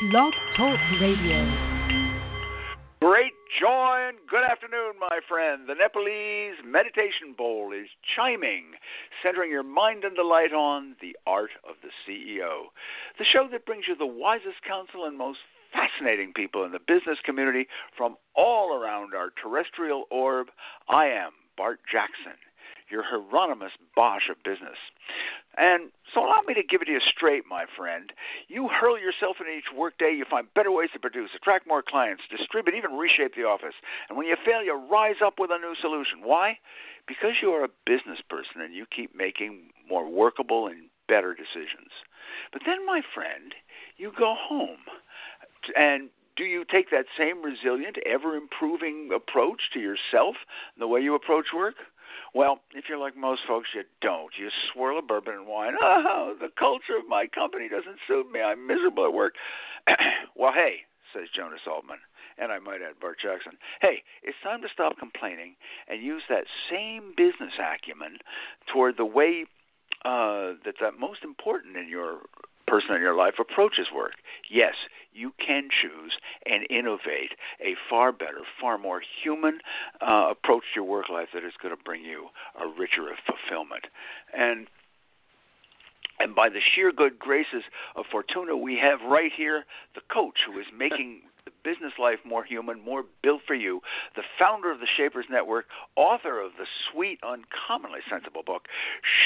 Blog Talk Radio. Great joy and good afternoon, my friend. The Nepalese meditation bowl is chiming, centering your mind and delight on the art of the CEO. The show that brings you the wisest counsel and most fascinating people in the business community from all around our terrestrial orb. I am Bart Jackson your Hieronymus Bosch of business. And so allow me to give it to you straight, my friend. You hurl yourself into each workday, you find better ways to produce, attract more clients, distribute, even reshape the office. And when you fail, you rise up with a new solution. Why? Because you are a business person and you keep making more workable and better decisions. But then, my friend, you go home. And do you take that same resilient, ever improving approach to yourself and the way you approach work? Well, if you're like most folks, you don't. You swirl a bourbon and wine. Oh, the culture of my company doesn't suit me. I'm miserable at work. well, hey, says Jonas Altman, and I might add Bart Jackson. Hey, it's time to stop complaining and use that same business acumen toward the way uh, that's that most important in your person in your life approaches work. Yes, you can choose and innovate a far better, far more human uh, approach to your work life that is going to bring you a richer fulfillment. And and by the sheer good graces of Fortuna, we have right here the coach who is making business life more human, more built for you, the founder of the Shapers Network, author of the sweet, uncommonly sensible book,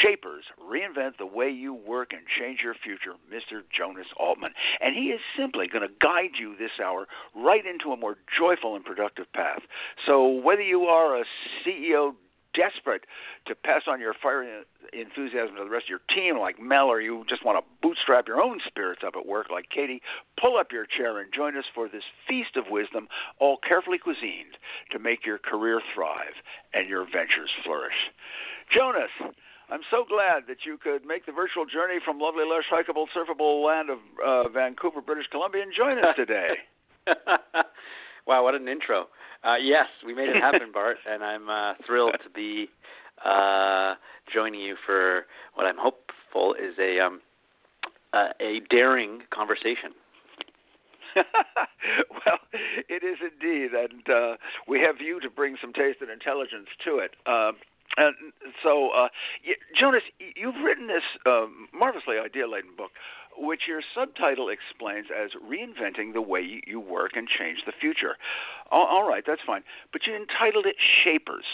Shapers Reinvent the Way You Work and Change Your Future, Mr. Jonas Altman. And he is simply going to guide you this hour right into a more joyful and productive path. So whether you are a CEO desperate to pass on your fire enthusiasm to the rest of your team, like Mel, or you just want to bootstrap your own spirits up at work, like Katie, pull up your chair and join us for this feast of wisdom, all carefully cuisined to make your career thrive and your ventures flourish. Jonas, I'm so glad that you could make the virtual journey from lovely, lush, hikeable, surfable land of uh, Vancouver, British Columbia, and join us today. wow, what an intro! Uh, yes, we made it happen, Bart, and I'm uh, thrilled to be uh, joining you for what I'm hopeful is a um, uh, a daring conversation. well, it is indeed, and uh, we have you to bring some taste and intelligence to it. Uh, and so, uh, Jonas, you've written this uh, marvelously idea-laden book which your subtitle explains as Reinventing the Way You Work and Change the Future. All right, that's fine. But you entitled it Shapers.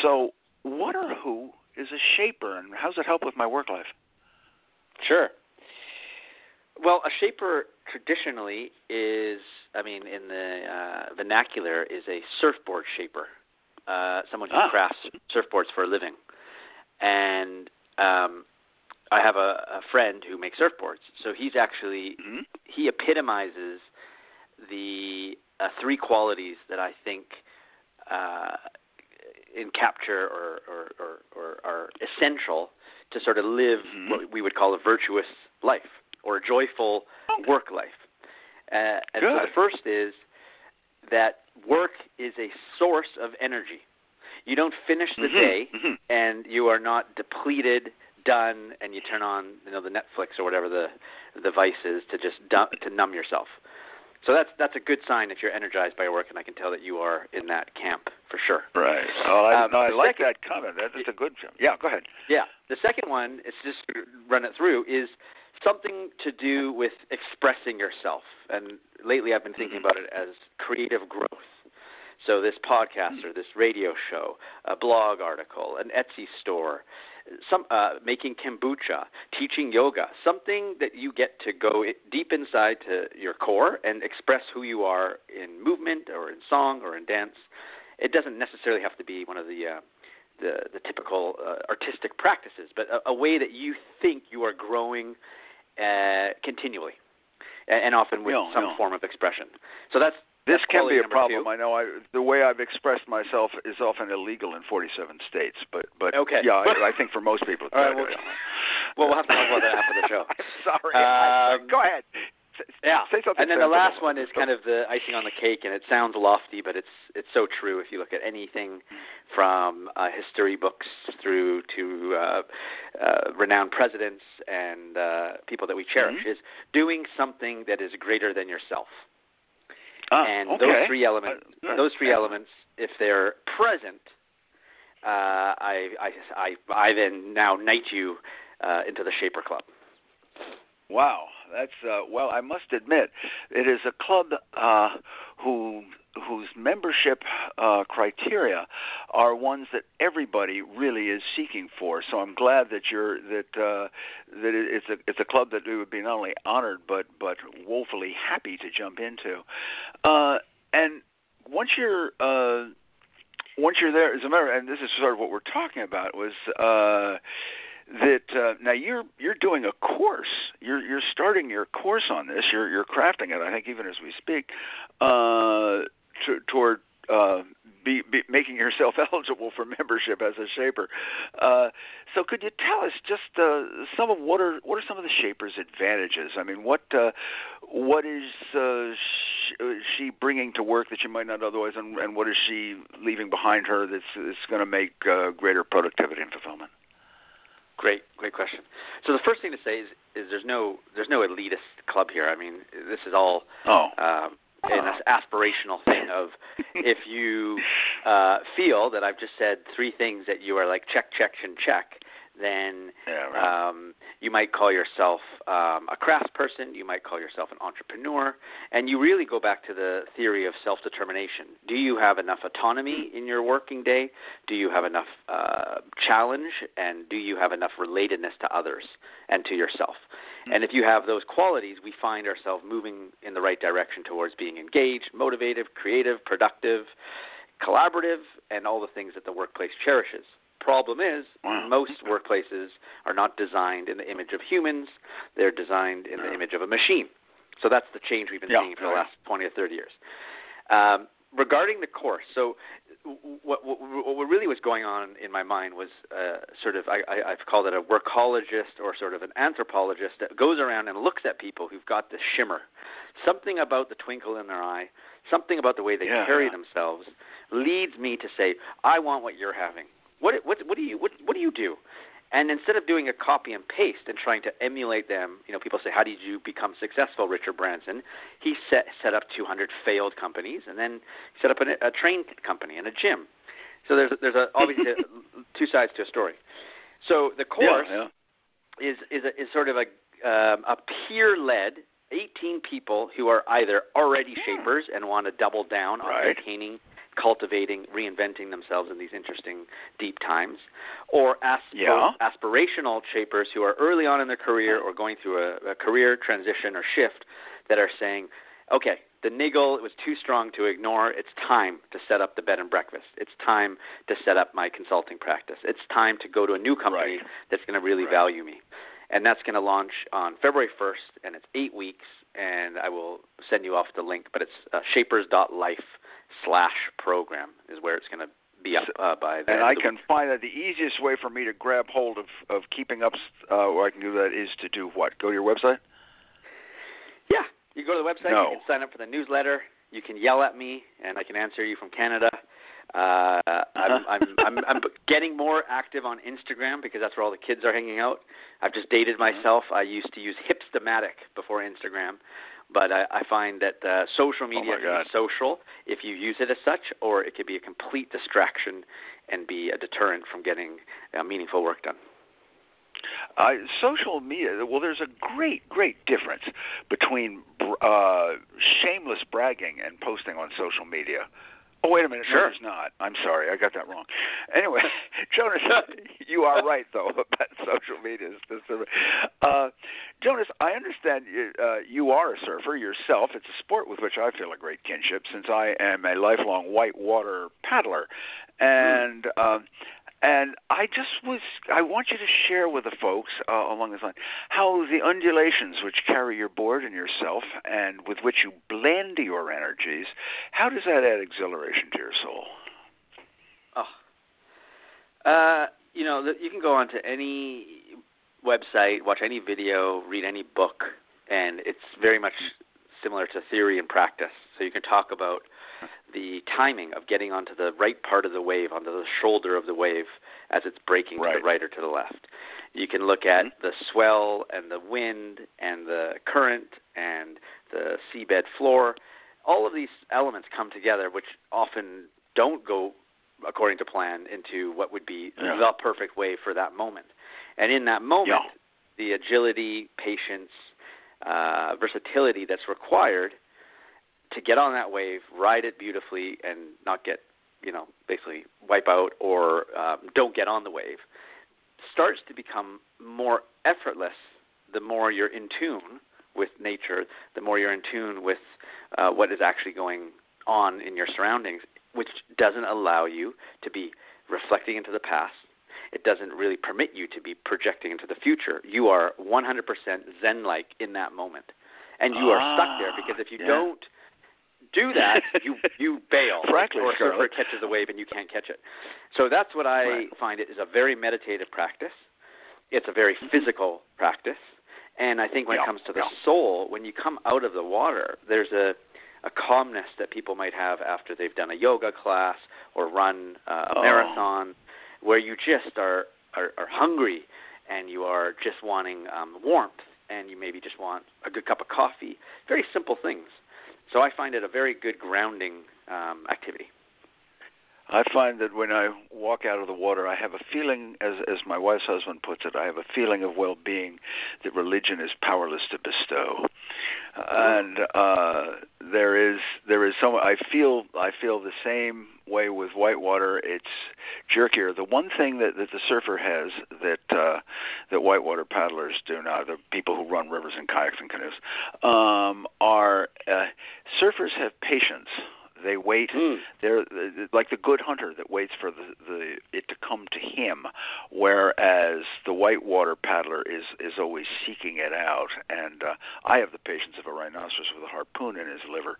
So, what or who is a shaper, and how does it help with my work life? Sure. Well, a shaper traditionally is, I mean, in the uh, vernacular, is a surfboard shaper, uh, someone who ah. crafts surfboards for a living. And um, I have a, a friend who makes surfboards. So he's actually mm-hmm. he epitomizes the uh, three qualities that I think uh, in capture or, or, or, or are essential to sort of live mm-hmm. what we would call a virtuous life or a joyful okay. work life. Uh, and Good. so the first is that work is a source of energy. You don't finish the mm-hmm. day mm-hmm. and you are not depleted done and you turn on you know the Netflix or whatever the the device is to just dump, to numb yourself. So that's that's a good sign if you're energized by your work, and I can tell that you are in that camp for sure. Right. Oh, I, Um, no, I like second- that comment. That, that's a good. Yeah, go ahead. Yeah. The second one is just run it through is something to do with expressing yourself. And lately I've been thinking Mhm. about it as creative growth. So this podcast or this radio show, a blog article, an Etsy store, some uh, making kombucha, teaching yoga, something that you get to go deep inside to your core and express who you are in movement or in song or in dance. It doesn't necessarily have to be one of the uh, the, the typical uh, artistic practices, but a, a way that you think you are growing uh, continually, and, and often with Yeah, some yeah. form of expression. So that's This that's can be a problem. two. I know. I, the way I've expressed myself is often illegal in 47 states, but but Okay. yeah, I, I think for most people. It's All right, well, well, we'll have to talk about that after the show. Sorry. Um, go ahead. yeah. Say something. And then the last one is kind of the icing on the cake, and it sounds lofty, but it's it's so true. If you look at anything from uh, history books through to uh, uh, renowned presidents and uh, people that we cherish, Mhm. is doing something that is greater than yourself. Ah, and okay. those three elements, Uh, those three elements, if they're present, uh, I, I, I, I then now knight you uh, into the Shaper Club. Wow, that's uh, well. I must admit, it is a club uh, who whose membership uh, criteria are ones that everybody really is seeking for. So I'm glad that you're that uh, that it's a it's a club that we would be not only honored but but woefully happy to jump into. Uh, and once you're uh, once you're there, as a matter, and this is sort of what we're talking about was. Uh, that uh, now you're you're doing a course. You're you're starting your course on this. You're you're crafting it. I think even as we speak, uh, to, toward uh, be, be making yourself eligible for membership as a shaper. Uh, so could you tell us just uh, some of what are what are some of the shaper's advantages? I mean, what uh, what is uh, uh, she bringing to work that you might not otherwise, and, and what is she leaving behind her that's, that's going to make uh, greater productivity and fulfillment? Great, great question. So the first thing to say is, is there's no there's no elitist club here. I mean, this is all Oh. um, an aspirational thing of if you uh, feel that I've just said three things that you are like check, check, and check, then Yeah, right. um, you might call yourself um, a craftsperson, you might call yourself an entrepreneur, and you really go back to the theory of self determination. Do you have enough autonomy in your working day? Do you have enough uh, challenge? And do you have enough relatedness to others and to yourself? And if you have those qualities, we find ourselves moving in the right direction towards being engaged, motivated, creative, productive, collaborative, and all the things that the workplace cherishes. Problem is, Wow. most workplaces are not designed in the image of humans, they're designed in the image of a machine. So that's the change we've been Yeah, seeing for the last 20 or 30 years. Um, regarding the course, so what, what, what really was going on in my mind was uh, sort of I, I, I've called it a workologist or sort of an anthropologist that goes around and looks at people who've got this shimmer, something about the twinkle in their eye, something about the way they Yeah, carry themselves leads me to say, I want what you're having. What what what do you what what do you do? And instead of doing a copy and paste and trying to emulate them, you know, people say, "How did you become successful, Richard Branson?" He set set up 200 failed companies, and then set up a, a train company and a gym. So there's there's a, obviously a, two sides to a story. So the course yeah, yeah. is is a, is sort of a um, a peer led 18 people who are either already shapers and want to double down on Right. maintaining, cultivating, reinventing themselves in these interesting deep times, or as- Yeah. aspirational shapers who are early on in their career or going through a, a career transition or shift that are saying, okay, the niggle was too strong to ignore. It's time to set up the bed and breakfast. It's time to set up my consulting practice. It's time to go to a new company Right. that's going to really Right. value me. And that's going to launch on February 1st, and it's eight weeks. And I will send you off the link, but it's uh, shapers.life slash program is where it's going to be up uh, by the And I can find that the easiest way for me to grab hold of of keeping up, uh, where I can do that is to do what? Go to your website. Yeah, you go to the website. No. You can sign up for the newsletter. You can yell at me, and I can answer you from Canada. Uh, I'm, I'm, I'm, I'm getting more active on Instagram because that's where all the kids are hanging out. I've just dated myself. I used to use Hipstamatic before Instagram, but I, I find that uh, social media my can God. be social if you use it as such, or it could be a complete distraction and be a deterrent from getting uh, meaningful work done. Uh, social media. Well, there's a great, great difference between uh, shameless bragging and posting on social media. Oh, wait a minute. No, Sure. there's not. I'm sorry. I got that wrong. Anyway, Jonas, you are right, though, about social media. Uh, Jonas, I understand you, uh, you are a surfer yourself. It's a sport with which I feel a great kinship since I am a lifelong whitewater paddler. And. Um, and I just was, I want you to share with the folks uh, along this line how the undulations which carry your board and yourself and with which you blend your energies, how does that add exhilaration to your soul? Oh. Uh, you know, you can go onto any website, watch any video, read any book, and it's very much similar to theory and practice. So you can talk about the timing of getting onto the right part of the wave, onto the shoulder of the wave as it's breaking right. to the right or to the left. You can look at mm-hmm. the swell and the wind and the current and the seabed floor. All of these elements come together, which often don't go according to plan into what would be yeah. the perfect wave for that moment. And in that moment, yeah. the agility, patience, uh, versatility that's required to get on that wave, ride it beautifully, and not get, you know, basically wipe out or um, don't get on the wave, starts to become more effortless the more you're in tune with nature, the more you're in tune with uh, what is actually going on in your surroundings, which doesn't allow you to be reflecting into the past. It doesn't really permit you to be projecting into the future. You are 100% zen like in that moment. And you ah, are stuck there because if you yeah. don't do that, you you bail. Frankly, or a surfer catches a wave and you can't catch it. So that's what I right. find it is a very meditative practice. It's a very mm-hmm. physical practice. And I think when yeah, it comes to the yeah. soul, when you come out of the water, there's a a calmness that people might have after they've done a yoga class or run uh, a oh. marathon, where you just are, are are hungry and you are just wanting um, warmth and you maybe just want a good cup of coffee. Very simple things. So I find it a very good grounding um, activity. I find that when I walk out of the water, I have a feeling, as as my wife's husband puts it, I have a feeling of well-being that religion is powerless to bestow. And uh, there is there is some. I feel I feel the same way with whitewater. It's jerkier. The one thing that, that the surfer has that uh, that whitewater paddlers do not, the people who run rivers in kayaks and canoes, um, are uh, surfers have patience they wait. Mm. They're like the good hunter that waits for the, the it to come to him, whereas the whitewater paddler is is always seeking it out. And uh, I have the patience of a rhinoceros with a harpoon in his liver,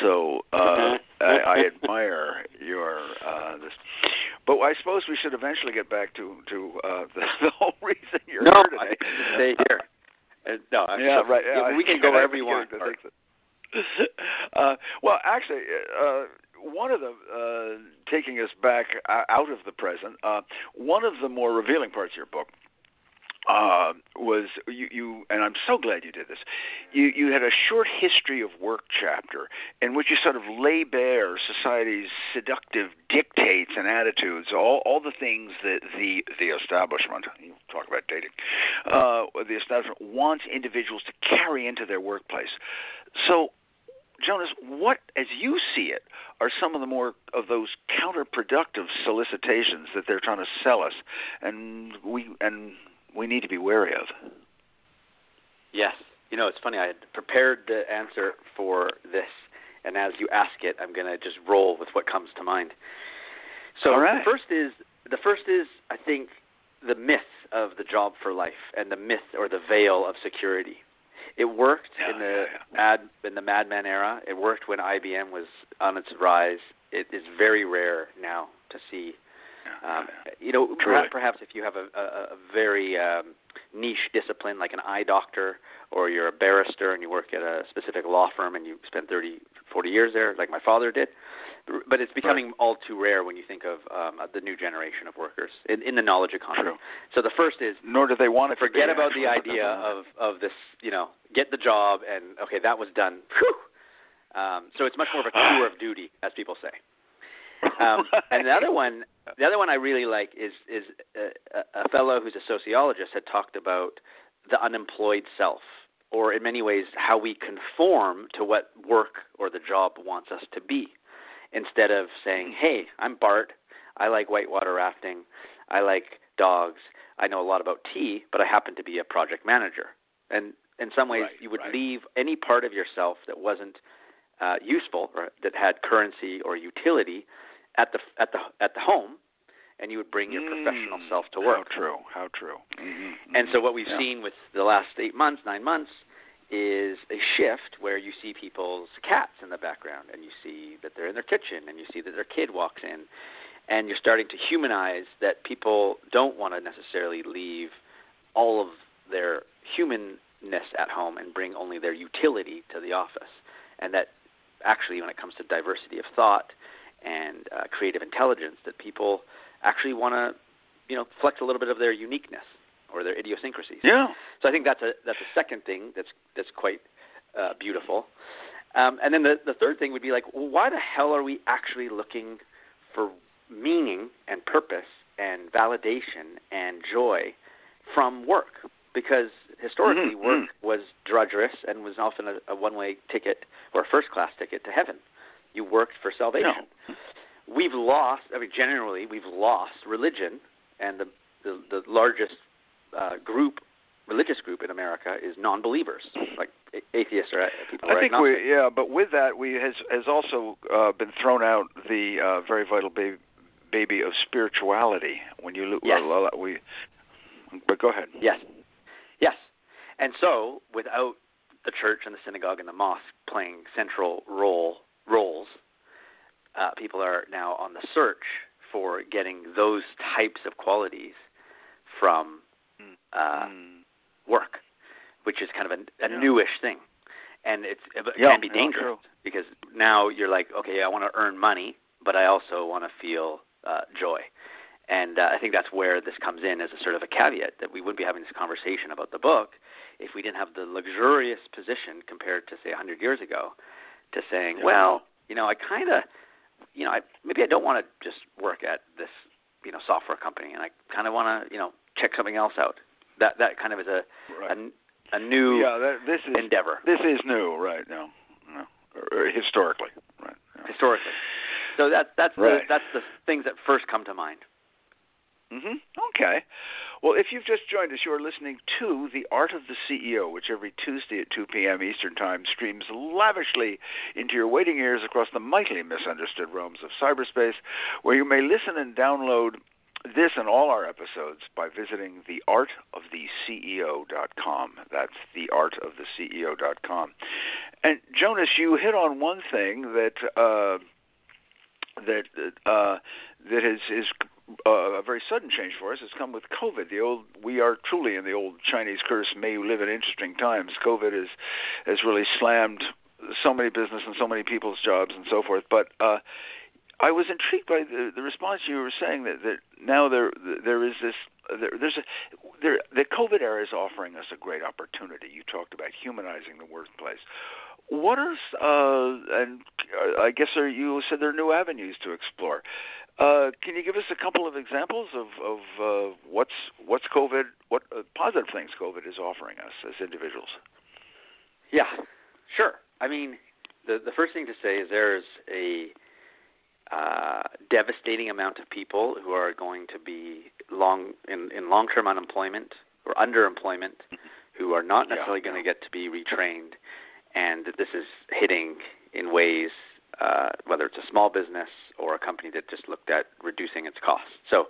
so uh, I, I admire your uh, this. But I suppose we should eventually get back to to uh, the, the whole reason you're no, here today. I stay here. Uh, no, I'm yeah, so, right. Yeah, we can go wherever you want. uh, well, actually, uh, one of the uh, taking us back uh, out of the present, uh, one of the more revealing parts of your book uh, was you, you, and I'm so glad you did this. You, you had a short history of work chapter in which you sort of lay bare society's seductive dictates and attitudes, all, all the things that the the establishment, you talk about dating, uh, the establishment wants individuals to carry into their workplace. So Jonas, what, as you see it, are some of the more of those counterproductive solicitations that they're trying to sell us, and we and we need to be wary of? Yes, you know it's funny. I had prepared the answer for this, and as you ask it, I'm going to just roll with what comes to mind. So right. the first is the first is I think the myth of the job for life and the myth or the veil of security. It worked yeah, in the yeah, yeah. ad in the Mad Men era. It worked when IBM was on its rise. It is very rare now to see. Um, you know, perhaps, perhaps if you have a, a, a very um, niche discipline like an eye doctor, or you're a barrister and you work at a specific law firm and you spend 30, 40 years there, like my father did, but it's becoming right. all too rare when you think of um, the new generation of workers in, in the knowledge economy. True. So the first is nor do they want to forget be, about actually. the idea of of this. You know, get the job and okay, that was done. Whew. Um, so it's much more of a tour of duty, as people say. Um, right. And the other one, the other one I really like is is a, a fellow who's a sociologist had talked about the unemployed self, or in many ways how we conform to what work or the job wants us to be instead of saying, "Hey, I'm Bart. I like whitewater rafting. I like dogs. I know a lot about tea, but I happen to be a project manager." And in some ways, right, you would right. leave any part of yourself that wasn't uh, useful or that had currency or utility at the at the at the home, and you would bring your mm, professional self to work. How true? How true? Mm-hmm, And so what we've yeah. seen with the last eight months, nine months, is a shift where you see people's cats in the background and you see that they're in their kitchen and you see that their kid walks in and you're starting to humanize that people don't want to necessarily leave all of their humanness at home and bring only their utility to the office. And that actually, when it comes to diversity of thought and uh, creative intelligence, that people actually want to, you know, flex a little bit of their uniqueness or their idiosyncrasies. Yeah. So I think that's a that's a second thing that's that's quite uh, beautiful. Um, and then the the third thing would be like, well, why the hell are we actually looking for meaning and purpose and validation and joy from work? Because historically, mm-hmm. work was drudgerous and was often a, a one-way ticket or a first-class ticket to heaven. You worked for salvation. No. We've lost. I mean, generally, we've lost religion, and the the, the largest uh, group, religious group in America, is non-believers, like atheists or people. I think we, yeah, but with that, we has has also uh, been thrown out the uh, very vital baby, baby of spirituality. When you look, yes. well, we, but go ahead. Yes, yes, and so without the church and the synagogue and the mosque playing central role roles, uh, people are now on the search for getting those types of qualities from uh, mm. work, which is kind of a, a yeah. newish thing, and it's it yeah, can be dangerous yeah, because now you're like, okay, I want to earn money, but I also want to feel uh, joy. And uh, I think that's where this comes in as a sort of a caveat that we wouldn't be having this conversation about the book if we didn't have the luxurious position compared to say 100 years ago to saying, Yeah. well, you know, I kind of, you know, I maybe I don't want to just work at this, you know, software company, and I kind of want to, you know, check something else out. That that kind of is a Right. a, a new yeah, that, this is endeavor this is new, right? No, no, or, or historically, right? Yeah. historically. So that that's Right. the that's the things that first come to mind. Hmm Okay. Well, if you've just joined us, you are listening to The Art of the CEO, which every Tuesday at 2 p.m. Eastern Time streams lavishly into your waiting ears across the mightily misunderstood realms of cyberspace, where you may listen and download this and all our episodes by visiting theartoftheceo.com. That's theartoftheceo.com. And Jonas, you hit on one thing that uh, that uh, that is is uh, a very sudden change for us. It's come with COVID. The old we are truly in the old Chinese curse. May you live in interesting times. COVID has has really slammed so many business and so many people's jobs and so forth. But uh, I was intrigued by the, the response you were saying that, that now there there is this there, there's a there, the COVID era is offering us a great opportunity. You talked about humanizing the workplace. What are uh, and uh, I guess there, you said there are new avenues to explore. Uh, can you give us a couple of examples of of uh, what's what's COVID what uh, positive things COVID is offering us as individuals? Yeah, sure. I mean, the the first thing to say is there's a uh, devastating amount of people who are going to be long in, in long-term unemployment or underemployment, who are not Yeah. necessarily going to get to be retrained, and this is hitting in ways uh, whether it's a small business or a company that just looked at reducing its costs. So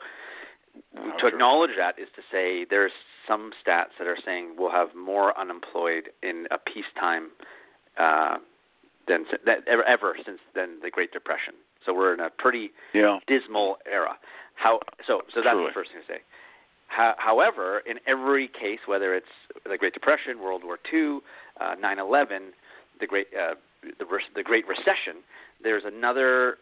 Oh, to sure. acknowledge that is to say there's some stats that are saying we'll have more unemployed in a peacetime uh, than that ever, ever since then the Great Depression. So we're in a pretty Yeah. dismal era. How so? So that's Truly. the first thing to say. How, however, in every case, whether it's the Great Depression, World War II, uh, 9/11, the Great uh, the, re- the Great Recession, there's another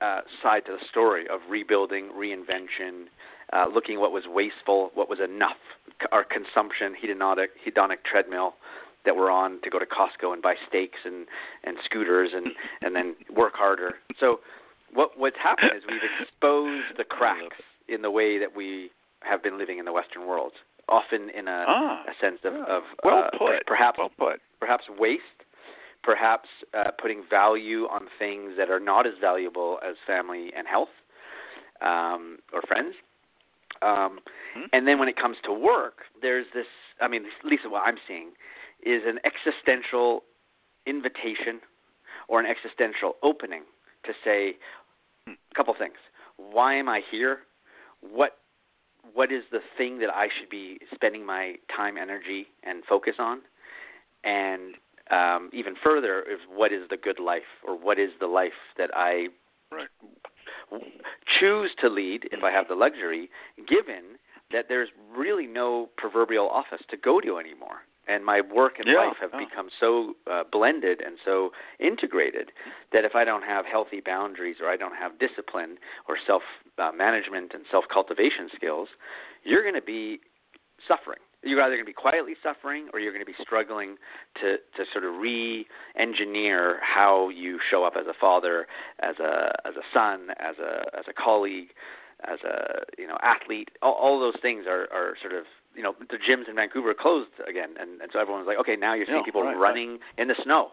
uh, side to the story of rebuilding, reinvention, uh, looking what was wasteful, what was enough, our consumption, hedonic hedonic treadmill that we're on to go to Costco and buy steaks and and scooters and and then work harder. So what what's happened is we've exposed the cracks in the way that we have been living in the Western world, often in a, Ah, a sense of, yeah. of well uh, put. perhaps well put. perhaps waste, perhaps uh, putting value on things that are not as valuable as family and health um, or friends. Um, Hmm. And then when it comes to work, there's this. I mean, at least what I'm seeing is an existential invitation or an existential opening to say a couple things. Why am I here? What what is the thing that I should be spending my time, energy, and focus on? And um, even further, is what is the good life, or what is the life that I Right. w- choose to lead if I have the luxury, given that there's really no proverbial office to go to anymore. and my work and Yeah, life have yeah. become so uh, blended and so integrated that if I don't have healthy boundaries or I don't have discipline or self uh, management and self cultivation skills, you're going to be suffering. You're either going to be quietly suffering or you're going to be struggling to, to sort of re engineer how you show up as a father, as a as a son, as a as a colleague, as a you know athlete. All, all those things are, are sort of you know the gyms in Vancouver are closed again, and, and so everyone's like, okay, now you're seeing Yeah, people right, running in the snow.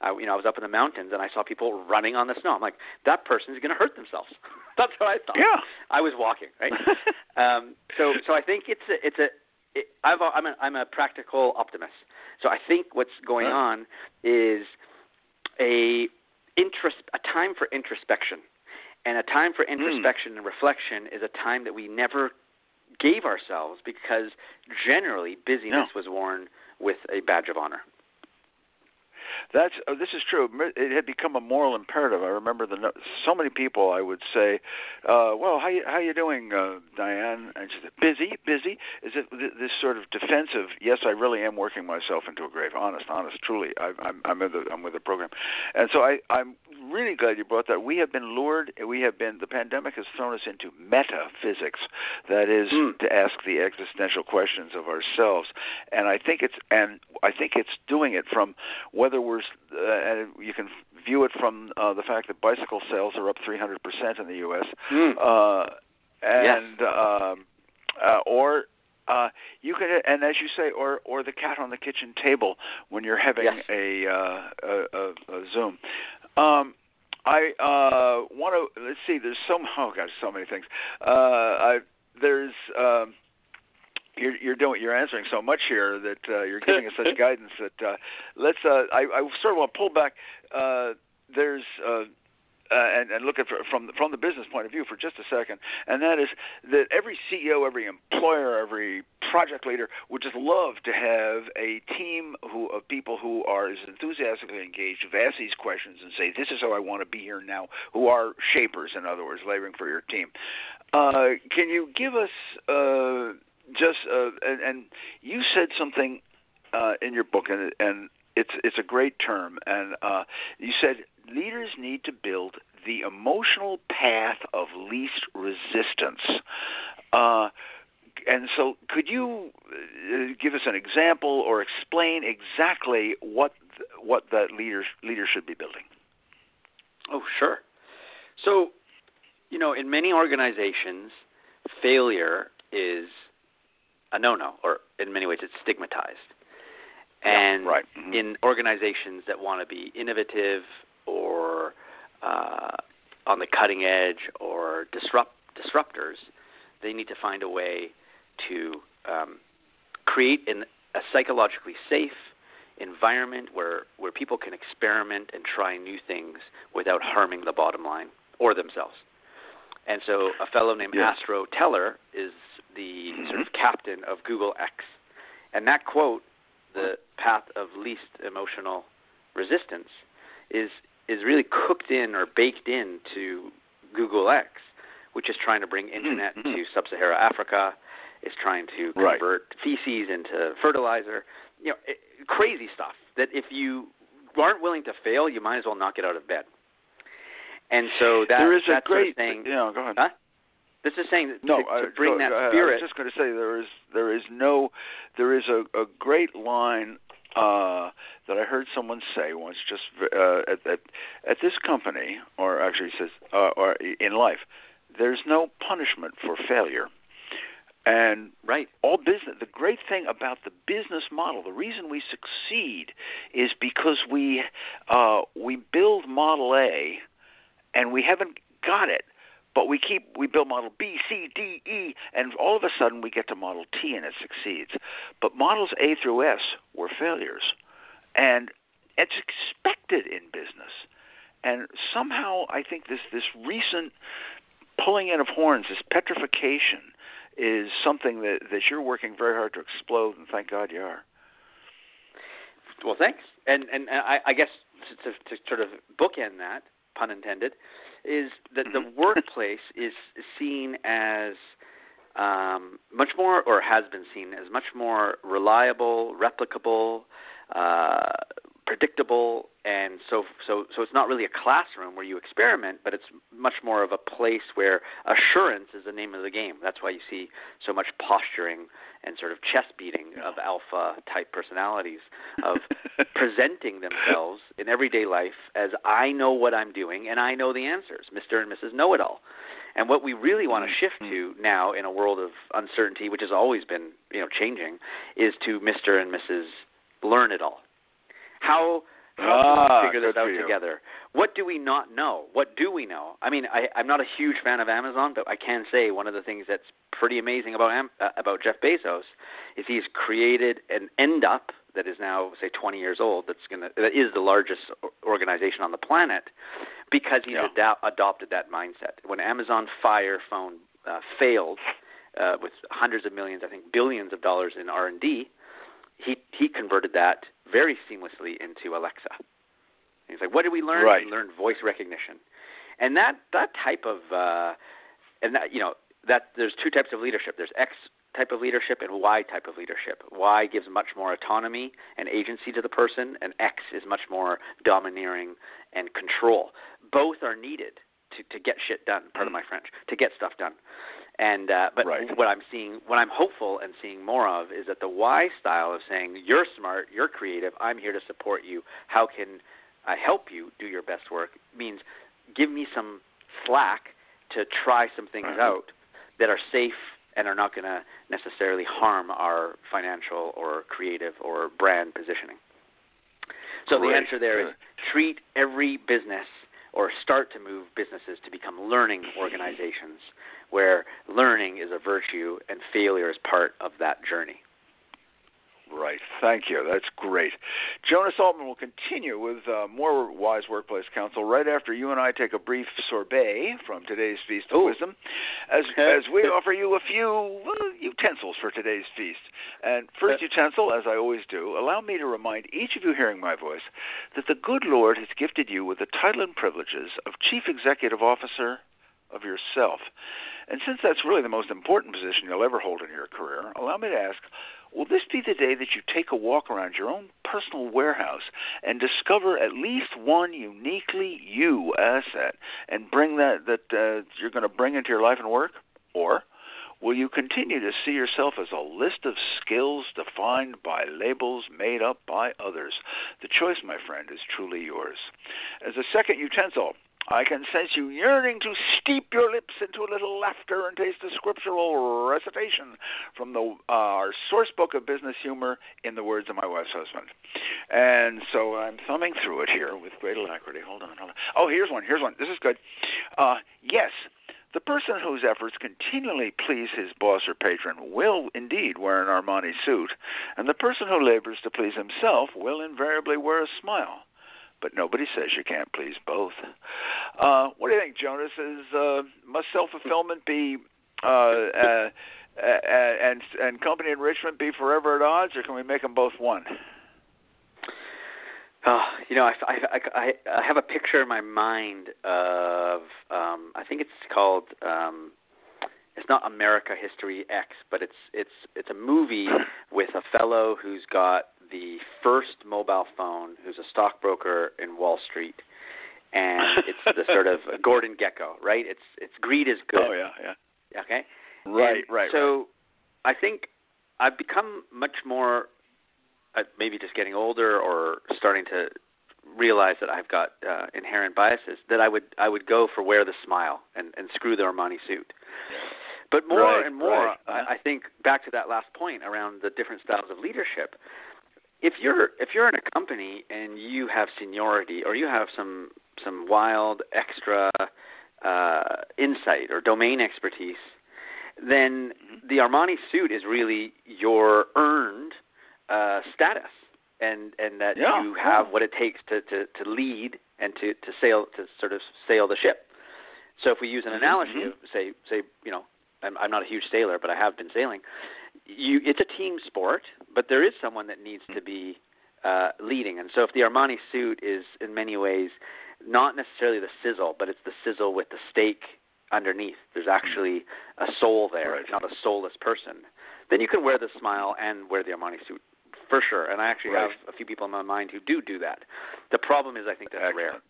I, you know, I was up in the mountains and I saw people running on the snow. I'm like, that person's going to hurt themselves. That's what I thought. Yeah. I was walking, right? um, so, so I think it's a, it's a, it, I've, I'm a, I'm a practical optimist. So I think what's going Right. on is a interest, a time for introspection, and a time for hmm. introspection and reflection is a time that we never gave ourselves because generally busyness No. was worn with a badge of honor. That's uh, this is true. It had become a moral imperative. I remember the so many people I would say, uh, "Well, how you, how you doing, uh, Diane?" And she said, "Busy, busy." Is it this sort of defensive? Yes, I really am working myself into a grave. Honest, honest, truly. I, I'm I'm with the I'm with the program, and so I I'm really glad you brought that. We have been lured. We have been. The pandemic has thrown us into metaphysics. That is Mm. to ask the existential questions of ourselves, and I think it's and I think it's doing it from whether we're uh, and you can view it from uh, the fact that bicycle sales are up 300% in the U.S. Mm. Uh, and um, uh, or uh, you can, and as you say, or or the cat on the kitchen table when you're having Yes. a, uh, a, a a Zoom. Um, I uh, want to let's see. There's so oh gosh, so many things. Uh, I, there's um, you're you're doing you're answering so much here that uh, you're giving us such guidance that uh, let's uh, I, I sort of want to pull back. Uh, there's uh, uh, and, and look at it from from the business point of view for just a second, and that is that every CEO, every employer, every project leader would just love to have a team who of people who are as enthusiastically engaged, who've asked these questions and say, "This is how I want to be here now," who are shapers, in other words, laboring for your team. Uh, can you give us uh, just uh, and, and you said something uh, in your book, and, and it's it's a great term, and uh, you said leaders need to build the emotional path of least resistance. Uh, and so, could you uh, give us an example or explain exactly what what that leader leader should be building? Oh, sure. So, you know, in many organizations, failure is a no-no, or in many ways, it's stigmatized. And right. Mhm. in organizations that want to be innovative or uh, on the cutting edge or disrupt disruptors, they need to find a way to um, create an, a psychologically safe environment where where people can experiment and try new things without harming the bottom line or themselves. And so, a fellow named Yeah. Astro Teller is the sort of captain of Google X, and that quote, "The path of least emotional resistance," is is really cooked in or baked into Google X, which is trying to bring internet Mhm. to sub-Saharan Africa, is trying to Right. convert feces into fertilizer. You know, it, crazy stuff that if you aren't willing to fail, you might as well not get out of bed. And so that there is a that's sort of great saying, yeah. Go ahead. Huh? This is saying that No, to, to bring go- that ahead. I spirit. was just going to say there is there is no there is a, a great line uh, that I heard someone say once, just uh, at, at at this company, or actually says, uh, or in life, there's no punishment for failure. And right. all business the great thing about the business model the reason we succeed is because we uh, we build model A and we haven't got it but we keep we build model B C D E and all of a sudden we get to model T and it succeeds but models A through S were failures and it's expected in business and somehow I think this this recent pulling in of horns this petrification is something that, that you're working very hard to explode, and thank God you are. Well, thanks. And and uh, I, I guess to, to, to sort of bookend that, pun intended, is that the Mhm. workplace is seen as um, much more, or has been seen as much more reliable, replicable, uh, predictable, and so so so it's not really a classroom where you experiment, but it's much more of a place where assurance is the name of the game. That's why you see so much posturing and sort of chest beating of alpha type personalities of presenting themselves in everyday life as I know what I'm doing and I know the answers, Mr. and Mrs. Know It All. And what we really want to mm-hmm. shift to now in a world of uncertainty, which has always been, you know, changing, is to Mr. and Mrs. Learn It All. How how ah, can we figure good out you. together? What do we not know? What do we know? I mean, I, I'm not a huge fan of Amazon, but I can say one of the things that's pretty amazing about Am- uh, about Jeff Bezos is he's created an end up that is now say 20 years old. That's gonna that is the largest organization on the planet because he's Yeah. ada- adopted that mindset. When Amazon Fire phone uh, failed uh, with hundreds of millions, I think billions of dollars in R and D, he he converted that very seamlessly into Alexa. He's like, what did we learn? Right. We learned voice recognition, and that that type of uh, and that you know that there's two types of leadership. There's X type of leadership and Y type of leadership. Y gives much more autonomy and agency to the person, and X is much more domineering and control. Both are needed to to get shit done. Pardon my French. To get stuff done. And uh, but Right. what I'm seeing, what I'm hopeful and seeing more of, is that the Y style of saying you're smart, you're creative, I'm here to support you. How can I help you do your best work? Means give me some slack to try some things Right. out that are safe and are not going to necessarily harm our financial or creative or brand positioning. So the answer there is treat every business or start to move businesses to become learning organizations where learning is a virtue and failure is part of that journey. Right. Thank you. That's great. Jonas Altman will continue with uh, more Wise Workplace Counsel right after you and I take a brief sorbet from today's Feast of Ooh. Wisdom, as as we offer you a few well, utensils for today's feast. And first utensil, as I always do, allow me to remind each of you hearing my voice that the good Lord has gifted you with the title and privileges of Chief Executive Officer of yourself. And since that's really the most important position you'll ever hold in your career, allow me to ask Will this be the day that you take a walk around your own personal warehouse and discover at least one uniquely you asset and bring that that uh, you're going to bring into your life and work? Or will you continue to see yourself as a list of skills defined by labels made up by others? The choice, my friend, is truly yours. As a second utensil, I can sense you yearning to steep your lips into a little laughter and taste the scriptural recitation from the uh, our source book of business humor in the words of my wife's husband. And so I'm thumbing through it here with great alacrity. Hold on, hold on. Oh, here's one. Here's one. This is good. Uh, yes. The person whose efforts continually please his boss or patron will indeed wear an Armani suit, and the person who labors to please himself will invariably wear a smile but nobody says you can't please both. Uh, what do you think, Jonas? Is uh, must self fulfillment be uh, uh, uh, and and company enrichment be forever at odds, or can we make them both one? Oh, you know, I, I, I, I have a picture in my mind of um, I think it's called um, it's not America History X, but it's it's it's a movie with a fellow who's got the first mobile phone, who's a stockbroker in Wall Street, and it's the sort of Gordon Gekko, right? It's it's greed is good. Oh yeah, yeah. Okay. Right, And right. So I think I've become much more, uh, maybe just getting older or starting to realize that I've got uh, inherent biases. That I would I would go for wear the smile and and screw the Armani suit. But more Right, and more, right. I, I think back to that last point around the different styles of leadership. If you're if you're in a company and you have seniority or you have some some wild extra uh, insight or domain expertise, then the Armani suit is really your earned uh, status, and and that Yeah, you have what it takes to, to, to lead and to, to sail to sort of sail the ship. So if we use an Mhm, analogy mhm. say say you know I'm, I'm not a huge sailor, but I have been sailing. You it's a team sport, but there is someone that needs to be uh, leading, and so if the Armani suit is in many ways not necessarily the sizzle, but it's the sizzle with the steak underneath. There's actually a soul there, Right. not a soulless person. Then you can wear the smile and wear the Armani suit for sure. And I actually Right. have a few people in my mind who do do that. The problem is, I think that's rare.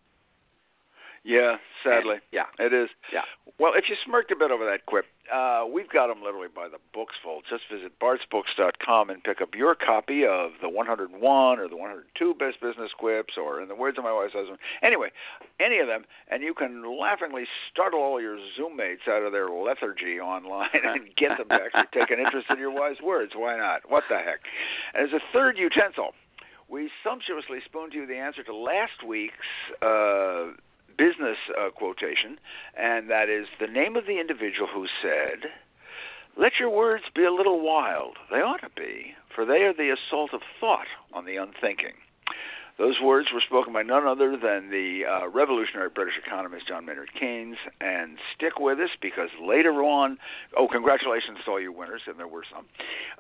Yeah, sadly. Yeah. It is. Yeah. Well, if you smirked a bit over that quip, uh, we've got them literally by the books full. Just visit bartsbooks.com and pick up your copy of the 101 or the 102 best business quips, or in the words of my wife's husband. Anyway, any of them, and you can laughingly startle all your Zoom mates out of their lethargy online and get them to actually take an interest in your wise words. Why not? What the heck? As a third utensil, we sumptuously spooned you the answer to last week's. Uh, business uh, quotation, and that is the name of the individual who said, Let your words be a little wild. They ought to be, for they are the assault of thought on the unthinking. Those words were spoken by none other than the uh, revolutionary British economist John Maynard Keynes. And stick with us because later on, oh, congratulations to all you winners, and there were some.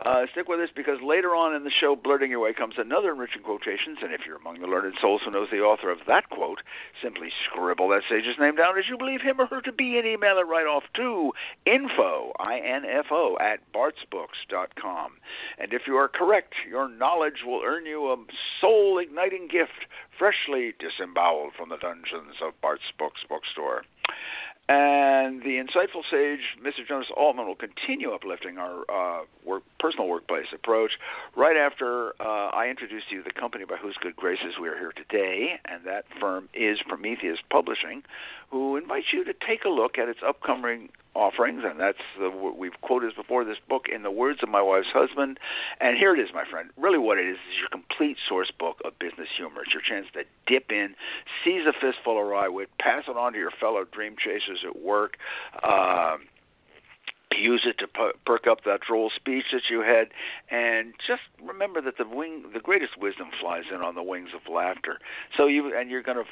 Uh, stick with us because later on in the show, Blurting Your Way, comes another enriching quotations. And if you're among the learned souls who knows the author of that quote, simply scribble that sage's name down as you believe him or her to be and email it right off to info, I-N-F-O, at bartsbooks.com. And if you are correct, your knowledge will earn you a soul-igniting gift, freshly disemboweled from the dungeons of Bart's Books bookstore. And the insightful sage, Mr. Jonas Altman, will continue uplifting our uh, work, personal workplace approach right after uh, I introduce to you the company by whose good graces we are here today, and that firm is Prometheus Publishing, who invites you to take a look at its upcoming offerings, and that's the, we've quoted before this book in the words of my wife's husband. And here it is, my friend. Really, what it is is your complete source book of business humor. It's your chance to dip in, seize a fistful of rye wit, pass it on to your fellow dream chasers at work. Um, use it to perk up that droll speech that you had, and just remember that the wing, the greatest wisdom flies in on the wings of laughter. So you and you're gonna.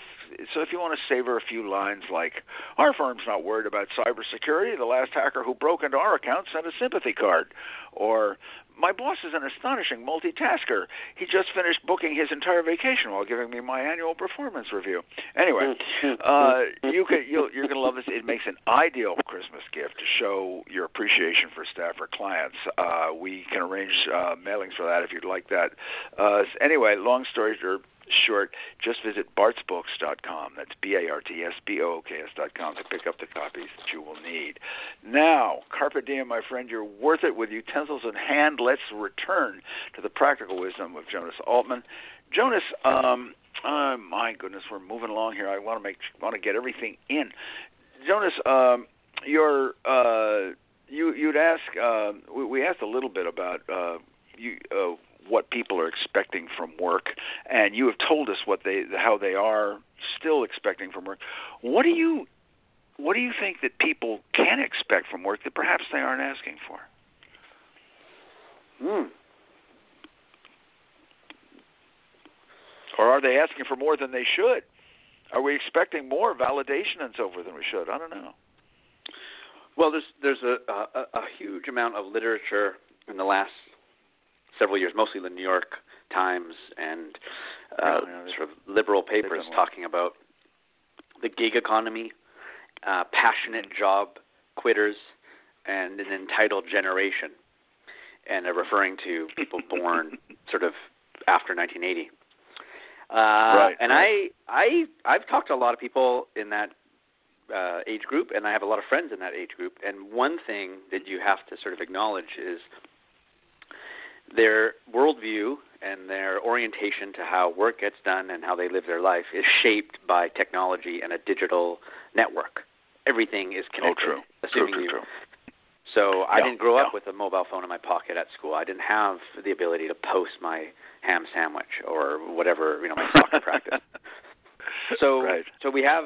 So if you want to savor a few lines like, "Our firm's not worried about cybersecurity. The last hacker who broke into our account sent a sympathy card," or my boss is an astonishing multitasker. He just finished booking his entire vacation while giving me my annual performance review. Anyway, uh, you can you'll, you're going to love this. It makes an ideal Christmas gift to show your appreciation for staff or clients. Uh, we can arrange uh, mailings for that if you'd like that. Uh, anyway, long story short, just visit bartsbooks.com. That's B-A-R-T-S-B-O-O-K-S.com to pick up the copies that you will need. Now, carpe diem, my friend, you're worth it with utensils in hand. Let's return to the practical wisdom of Jonas Altman. Jonas, um, uh, my goodness, we're moving along here. I want to make want to get everything in. Jonas, um, your uh, you you'd ask uh, we, we asked a little bit about uh, you. Uh, what people are expecting from work, and you have told us what they how they are still expecting from work. What do you what do you think that people can expect from work that perhaps they aren't asking for? Hmm. Or are they asking for more than they should? Are we expecting more validation and so forth than we should? I don't know. Well, there's there's a, a a huge amount of literature in the last several years, mostly the New York Times and uh, sort of liberal papers talking about the gig economy, uh, passionate job quitters, and an entitled generation, and they're referring to people born sort of after 1980. Uh, right. And right. I I I've talked to a lot of people in that uh, age group, and I have a lot of friends in that age group. And one thing that you have to sort of acknowledge is their worldview and their orientation to how work gets done and how they live their life is shaped by technology and a digital network. Everything is connected. Oh, true. Assuming true, true, true. So I Yeah, didn't grow yeah. up with a mobile phone in my pocket at school. I didn't have the ability to post my ham sandwich or whatever you know my soccer practice. So Right. so we have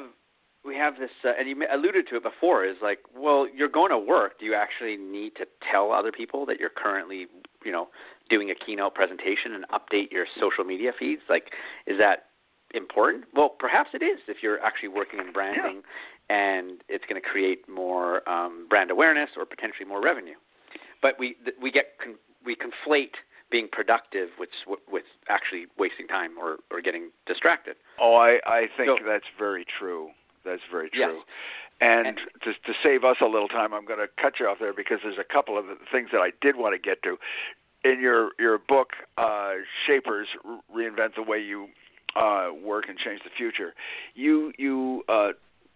we have this, uh, and you alluded to it before. Is like, well, you're going to work. Do you actually need to tell other people that you're currently, you know, doing a keynote presentation and update your social media feeds? Like, is that important? Well, perhaps it is if you're actually working in branding, and it's going to create more um, brand awareness or potentially more revenue. But we th- we get con- we conflate being productive with with actually wasting time or or getting distracted. Oh, I I think So- that's very true. That's very true. And, And- to, to save us a little time, I'm going to cut you off there because there's a couple of things that I did want to get to. In your your book, uh, Shapers reinvent the way you uh, work and change the future. You you uh,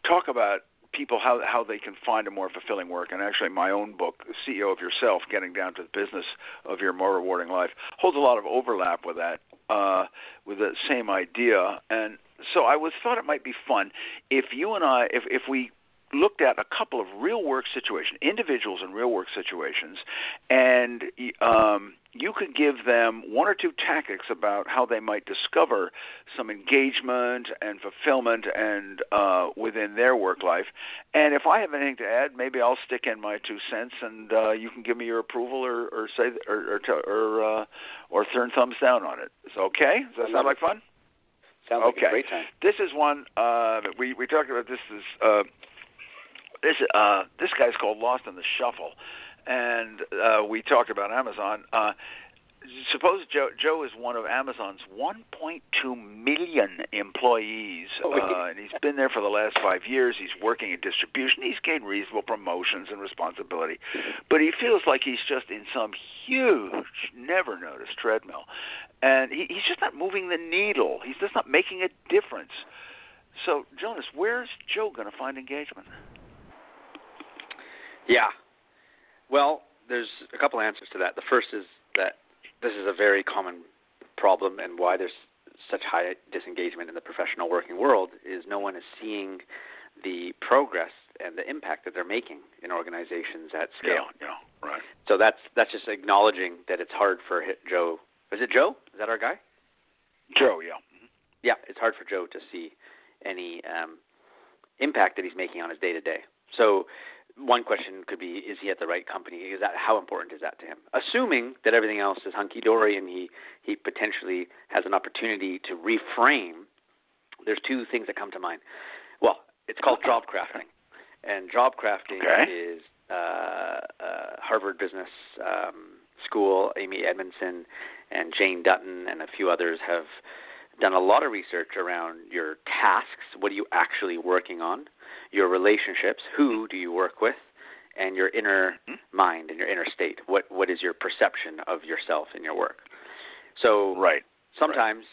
talk about people how how they can find a more fulfilling work and actually my own book CEO of Yourself getting down to the business of your more rewarding life holds a lot of overlap with that uh with the same idea and so I was thought it might be fun if you and I if if we looked at a couple of real work situations, individuals in real work situations, and um, you could give them one or two tactics about how they might discover some engagement and fulfillment and uh, within their work life. And if I have anything to add, maybe I'll stick in my two cents, and uh, you can give me your approval or, or say or or or, uh, or turn thumbs down on it. Is okay? Does that sound like fun? Sounds okay. like a great time. This is one uh, we we talked about. This is uh, this uh, this guy's called Lost in the Shuffle, and uh, we talked about Amazon. Uh, suppose Joe Joe is one of Amazon's 1.2 million employees, Oh, uh, and he's been there for the last five years. He's working in distribution. He's gained reasonable promotions and responsibility, but he feels like he's just in some huge, never noticed treadmill, and he, he's just not moving the needle. He's just not making a difference. So, Jonas, where's Joe going to find engagement? Yeah. Well, there's a couple answers to that. The first is that this is a very common problem, and why there's such high disengagement in the professional working world is no one is seeing the progress and the impact that they're making in organizations at scale. Yeah, yeah, right. So that's that's just acknowledging that it's hard for Joe. Is it Joe? Is that our guy? Joe, yeah. Yeah, it's hard for Joe to see any um, impact that he's making on his day to day. So one question could be: Is he at the right company? Is that how important is that to him? Assuming that everything else is hunky dory and he he potentially has an opportunity to reframe. There's two things that come to mind. Well, it's called job crafting, and job crafting Okay. is uh, uh, Harvard Business um, School. Amy Edmondson and Jane Dutton and a few others have done a lot of research around your tasks. What are you actually working on? Your relationships. Who do you work with? And your inner mind and your inner state. What what is your perception of yourself in your work? So Right. sometimes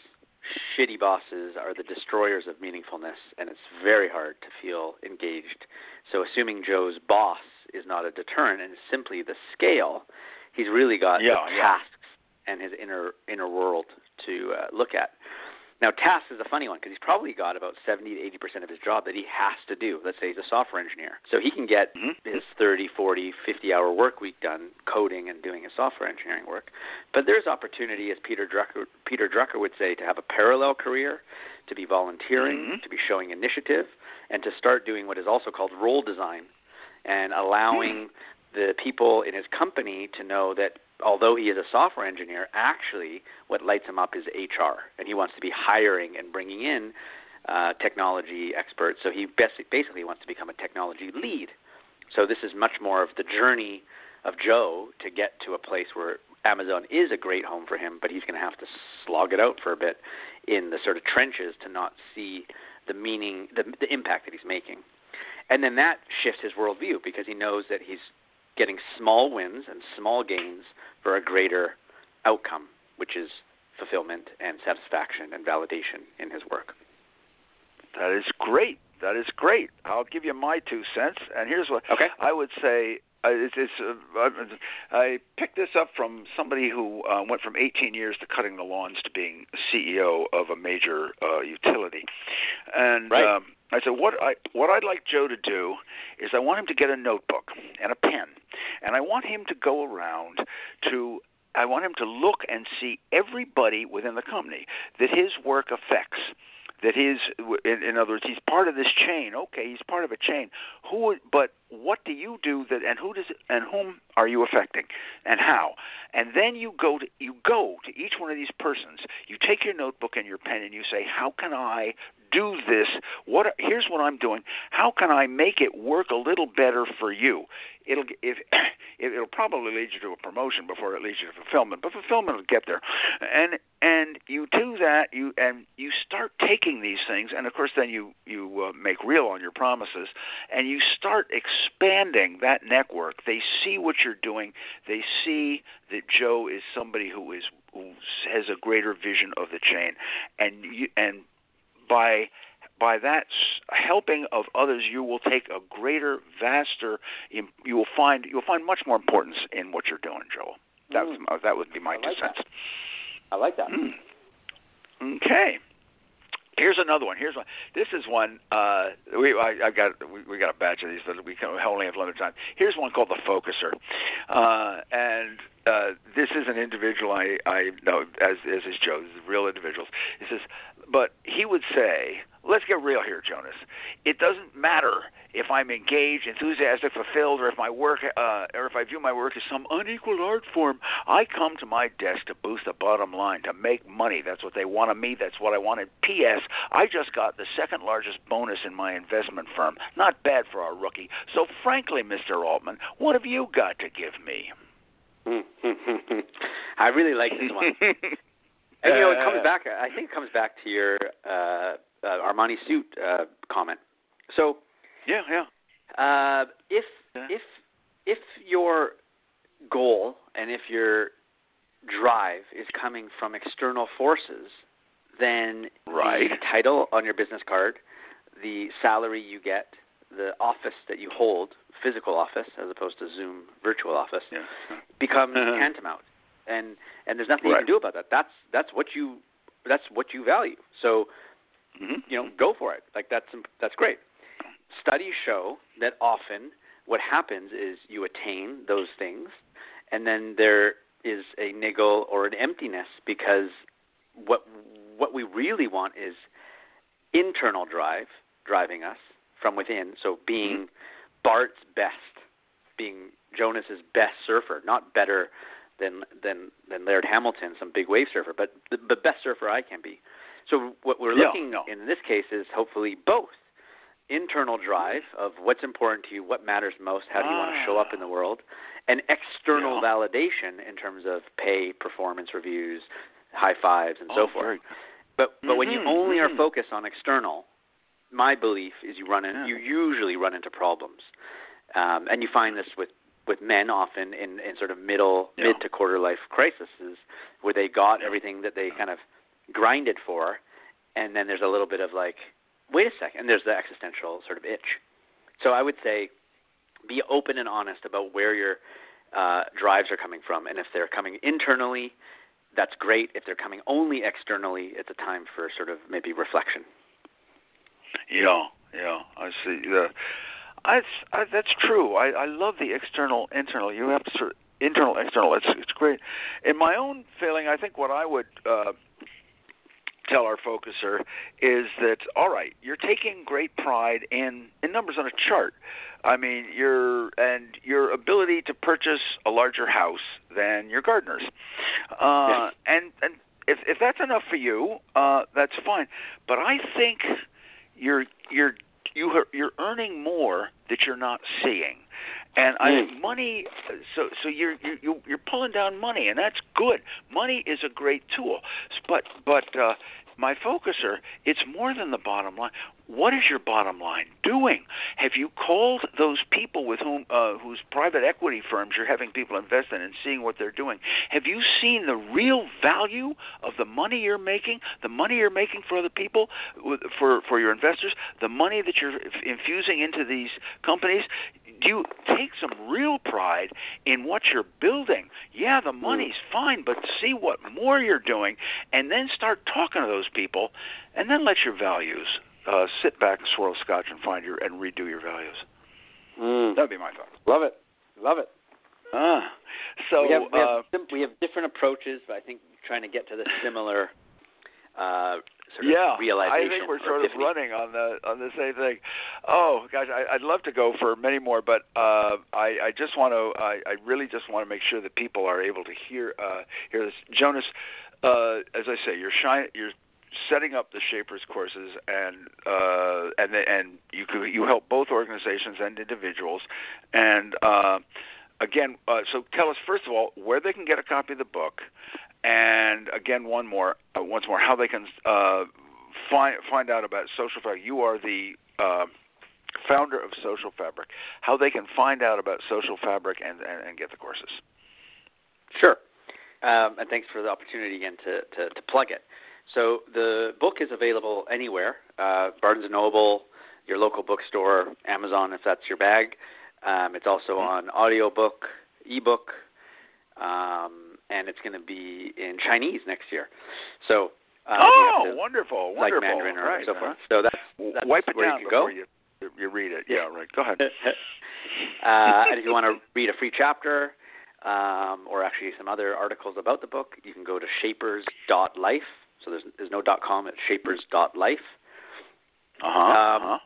shitty bosses are the destroyers of meaningfulness, and it's very hard to feel engaged. So assuming Joe's boss is not a deterrent and is simply the scale, he's really got Yeah, the yeah. tasks and his inner inner world to uh, look at. Now, tasks is a funny one because he's probably got about 70 to 80 percent of his job that he has to do. Let's say he's a software engineer, so he can get Mhm. his 30, 40, 50 hour work week done coding and doing his software engineering work. But there's opportunity, as Peter Drucker, Peter Drucker would say, to have a parallel career, to be volunteering, Mhm. to be showing initiative, and to start doing what is also called role design and allowing the people in his company to know that although he is a software engineer, actually what lights him up is HR, and he wants to be hiring and bringing in uh, technology experts. So he basi- basically wants to become a technology lead. So this is much more of the journey of Joe to get to a place where Amazon is a great home for him, but he's going to have to slog it out for a bit in the sort of trenches to not see the meaning, the, the impact that he's making. And then that shifts his worldview because he knows that he's getting small wins and small gains for a greater outcome, which is fulfillment and satisfaction and validation in his work. That is great. That is great. I'll give you my two cents. And here's what Okay. I would say. Uh, it's, it's, uh, I picked this up from somebody who uh, went from 18 years to cutting the lawns to being CEO of a major uh, utility. And Right. um, I said, what I what I'd like Joe to do is I want him to get a notebook and a pen, and I want him to go around to I want him to look and see everybody within the company that his work affects. That his, in, in other words, he's part of this chain. Okay, he's part of a chain. Who, but what do you do that, and who does, and whom are you affecting, and how? And then you go to you go to each one of these persons. You take your notebook and your pen, and you say, how can I do this? What? Here's what I'm doing. How can I make it work a little better for you? It'll if it, it'll probably lead you to a promotion before it leads you to fulfillment, but fulfillment will get there. And and you do that, you and you start taking these things, and of course then you you uh, make real on your promises, and you start expanding that network. They see what you're doing. They see that Joe is somebody who is who has a greater vision of the chain, and you, and by by that helping of others, you will take a greater, vaster. You will find you will find much more importance in what you're doing, Joel. That mm. that would be my I two cents. That. I like that. Mm. Okay. Here's another one. Here's one. This is one. Uh, we I, I got we, we got a batch of these, but we can only have limited time. Here's one called the focuser, uh, and uh, this is an individual I I know as as is Joe. This is real individuals. He says, but he would say, let's get real here, Jonas. It doesn't matter if I'm engaged, enthusiastic, fulfilled, or if my work, uh, or if I view my work as some unequal art form. I come to my desk to boost the bottom line, to make money. That's what they want of me. That's what I wanted. P.S. I just got the second largest bonus in my investment firm. Not bad for our rookie. So, frankly, Mr. Altman, what have you got to give me? I really like this one. and you know, it comes back. I think it comes back to your uh, uh, Armani suit uh, comment. So, yeah, yeah. Uh, if yeah. if if your goal and if your drive is coming from external forces, then right. the title on your business card, the salary you get, the office that you hold, physical office as opposed to Zoom virtual office, yeah. becomes uh-huh. tantamount. And and there's nothing right. you can do about that. That's that's what you that's what you value. So mm-hmm. you know, go for it. Like that's that's great. Studies show that often what happens is you attain those things, and then there is a niggle or an emptiness because what what we really want is internal drive driving us from within. So being mm-hmm. Bart's best, being Jonas's best surfer, not better than than than Laird Hamilton, some big wave surfer, but the, the best surfer I can be. So what we're looking no. in this case is hopefully both internal drive of what's important to you, what matters most, how do you ah. want to show up in the world, and external yeah. validation in terms of pay, performance reviews, high fives, and oh, so forth. But but mm-hmm, when you mm-hmm, only mm-hmm. are focused on external, my belief is you run in, yeah. you usually run into problems, um, and you find this with with men often in, in sort of middle yeah. mid to quarter life crises where they got everything that they kind of grinded for, and then there's a little bit of like, wait a second, and there's the existential sort of itch. So I would say, be open and honest about where your uh, drives are coming from, and if they're coming internally, that's great. If they're coming only externally, it's a time for sort of maybe reflection. Yeah, yeah, I see. The, I, I, that's true. I, I love the external, internal. You have to sort of, internal, external. It's it's great. In my own feeling, I think what I would uh, tell our focuser is that all right, you're taking great pride in in numbers on a chart. I mean, your and your ability to purchase a larger house than your gardeners, uh, yes. and and if if that's enough for you, uh, that's fine. But I think you're you're you are, you're earning more that you're not seeing, and I Mm. money. So so you're you you're pulling down money, and that's good. Money is a great tool, but but uh, my focuser, it's more than the bottom line. What is your bottom line doing? Have you called those people with whom uh, whose private equity firms you're having people invest in and seeing what they're doing? Have you seen the real value of the money you're making, the money you're making for other people, for for your investors, the money that you're infusing into these companies? You take some real pride in what you're building? Yeah, the money's fine, but see what more you're doing, and then start talking to those people, and then let your values uh, sit back, and swirl scotch, and find your and redo your values. Mm. That'd be my thought. Love it, love it. Ah, so we have we have, uh, we have different approaches, but I think trying to get to the similar uh, sort yeah, of realization. I think we're sort of running on the on the same thing. Oh gosh, I, I'd love to go for many more, but uh, I, I just want to. I, I really just want to make sure that people are able to hear uh, hear this. Jonas, uh, as I say, you're shy, you're setting up the shapers courses and uh, and and you you help both organizations and individuals and uh, again, uh, so tell us first of all where they can get a copy of the book, and again, one more, uh, once more, how they can uh, find find out about social fabric. You are the uh, founder of Social Fabric. How they can find out about Social Fabric and and, and get the courses. Sure, um, and thanks for the opportunity again to, to, to plug it. So the book is available anywhere: uh, Barnes and Noble, your local bookstore, Amazon if that's your bag. Um, it's also mm-hmm. on audiobook, ebook, um, and it's going to be in Chinese next year. So uh, oh, wonderful, like wonderful, Mandarin or so forth. So that's, that's wipe it where down you can go. you you read it. Yeah, right. Go ahead. uh, and if you want to read a free chapter, um, or actually some other articles about the book, you can go to shapers.life. So there's there's no .com. It's shapers.life. Uh huh. Um, uh-huh.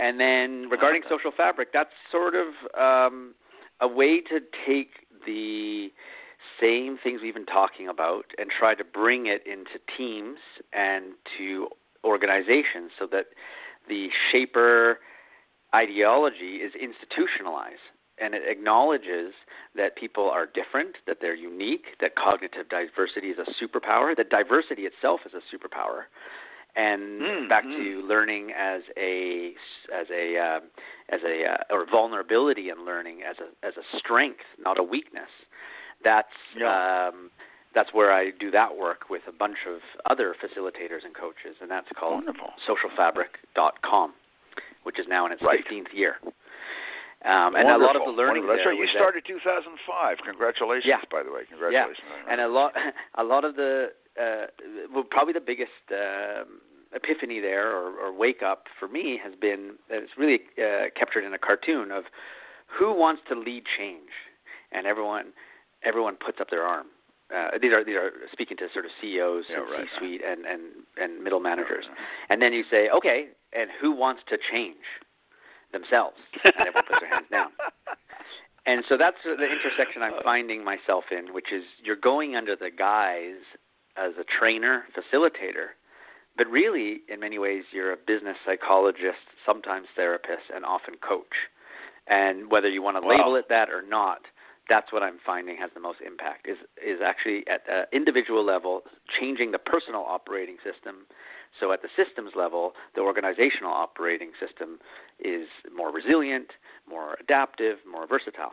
And then regarding social fabric, that's sort of um, a way to take the same things we've been talking about and try to bring it into teams and to organizations so that the shaper ideology is institutionalized and it acknowledges that people are different, that they're unique, that cognitive diversity is a superpower, that diversity itself is a superpower, and mm, back mm. to learning as a as a uh, as a uh, or vulnerability in learning as a as a strength, not a weakness. That's yeah. um, that's where I do that work with a bunch of other facilitators and coaches, and that's called Wonderful. socialfabric.com, which is now in its right. 15th year. Um, and Wonderful. a lot of the learning Wonderful. That's right. You started 2005. Congratulations, Yeah. by the way. Congratulations. Yeah, and a lot, a lot of the, uh, well, probably the biggest um, epiphany there or, or wake up for me has been that it's really uh, captured in a cartoon of who wants to lead change, and everyone, everyone puts up their arm. Uh, these are these are speaking to sort of CEOs Yeah, and right. C-suite and, and and middle managers, Right. and then you say, okay, and who wants to change themselves? And everyone puts their hands down. And so that's the intersection I'm finding myself in, which is you're going under the guise as a trainer, facilitator, but really, in many ways, you're a business psychologist, sometimes therapist, and often coach. And whether you want to Wow. label it that or not, that's what I'm finding has the most impact. Is is actually at the individual level, changing the personal operating system. So at the systems level, the organizational operating system is more resilient, more adaptive, more versatile.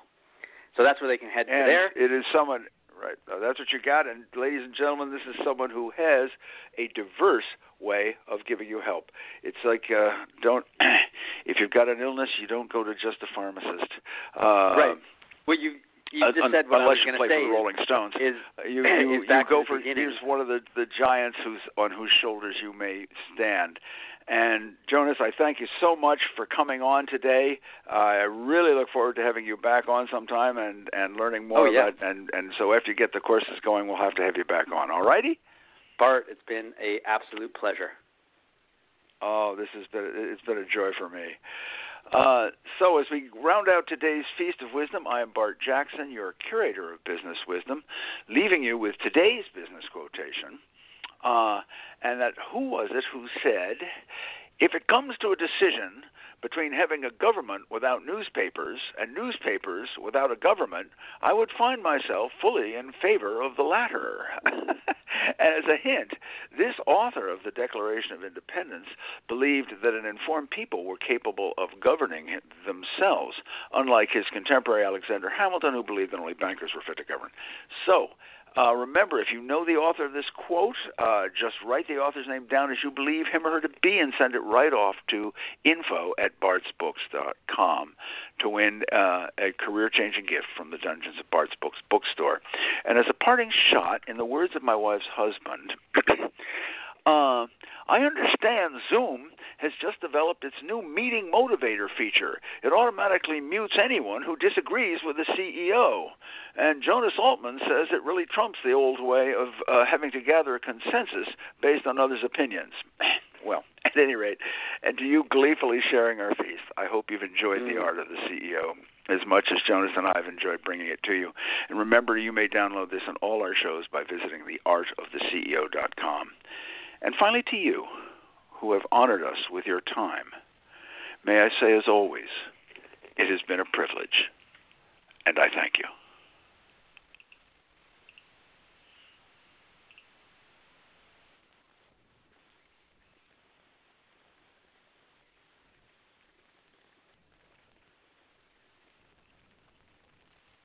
So that's where they can head and to there. it is someone right. That's what you got. And ladies and gentlemen, this is someone who has a diverse way of giving you help. It's like uh, don't if you've got an illness, you don't go to just a pharmacist. Uh, Right. Well, you you just un- said what I unless was you play say for the Rolling Stones. is you is you, you go for here's one of the the giants who's on whose shoulders you may stand. And Jonas, I thank you so much for coming on today. Uh, I really look forward to having you back on sometime and and learning more Oh, yeah. about and and so after you get the courses going, we'll have to have you back on. All righty? Bart, it's been a absolute pleasure. Oh, this has been it's been a joy for me. Uh, so as we round out today's feast of wisdom, I am Bart Jackson, your curator of business wisdom, leaving you with today's business quotation. Uh, and that who was it who said, if it comes to a decision between having a government without newspapers and newspapers without a government, I would find myself fully in favor of the latter. As a hint, this author of the Declaration of Independence believed that an informed people were capable of governing themselves, unlike his contemporary Alexander Hamilton, who believed that only bankers were fit to govern. So, uh, remember, if you know the author of this quote, uh, just write the author's name down as you believe him or her to be and send it right off to info at bartsbooks.com to win uh, a career changing gift from the Dungeons of Bart's Books bookstore. And as a parting shot, in the words of my wife's husband, uh, I understand Zoom has just developed its new meeting motivator feature. It automatically mutes anyone who disagrees with the CEO. And Jonas Altman says it really trumps the old way of uh, having to gather a consensus based on others' opinions. well, at any rate, and to you gleefully sharing our feast, I hope you've enjoyed the art of the CEO as much as Jonas and I have enjoyed bringing it to you. And remember, you may download this on all our shows by visiting theartoftheceo.com. And finally, to you, who have honored us with your time, may I say, as always, it has been a privilege and I thank you.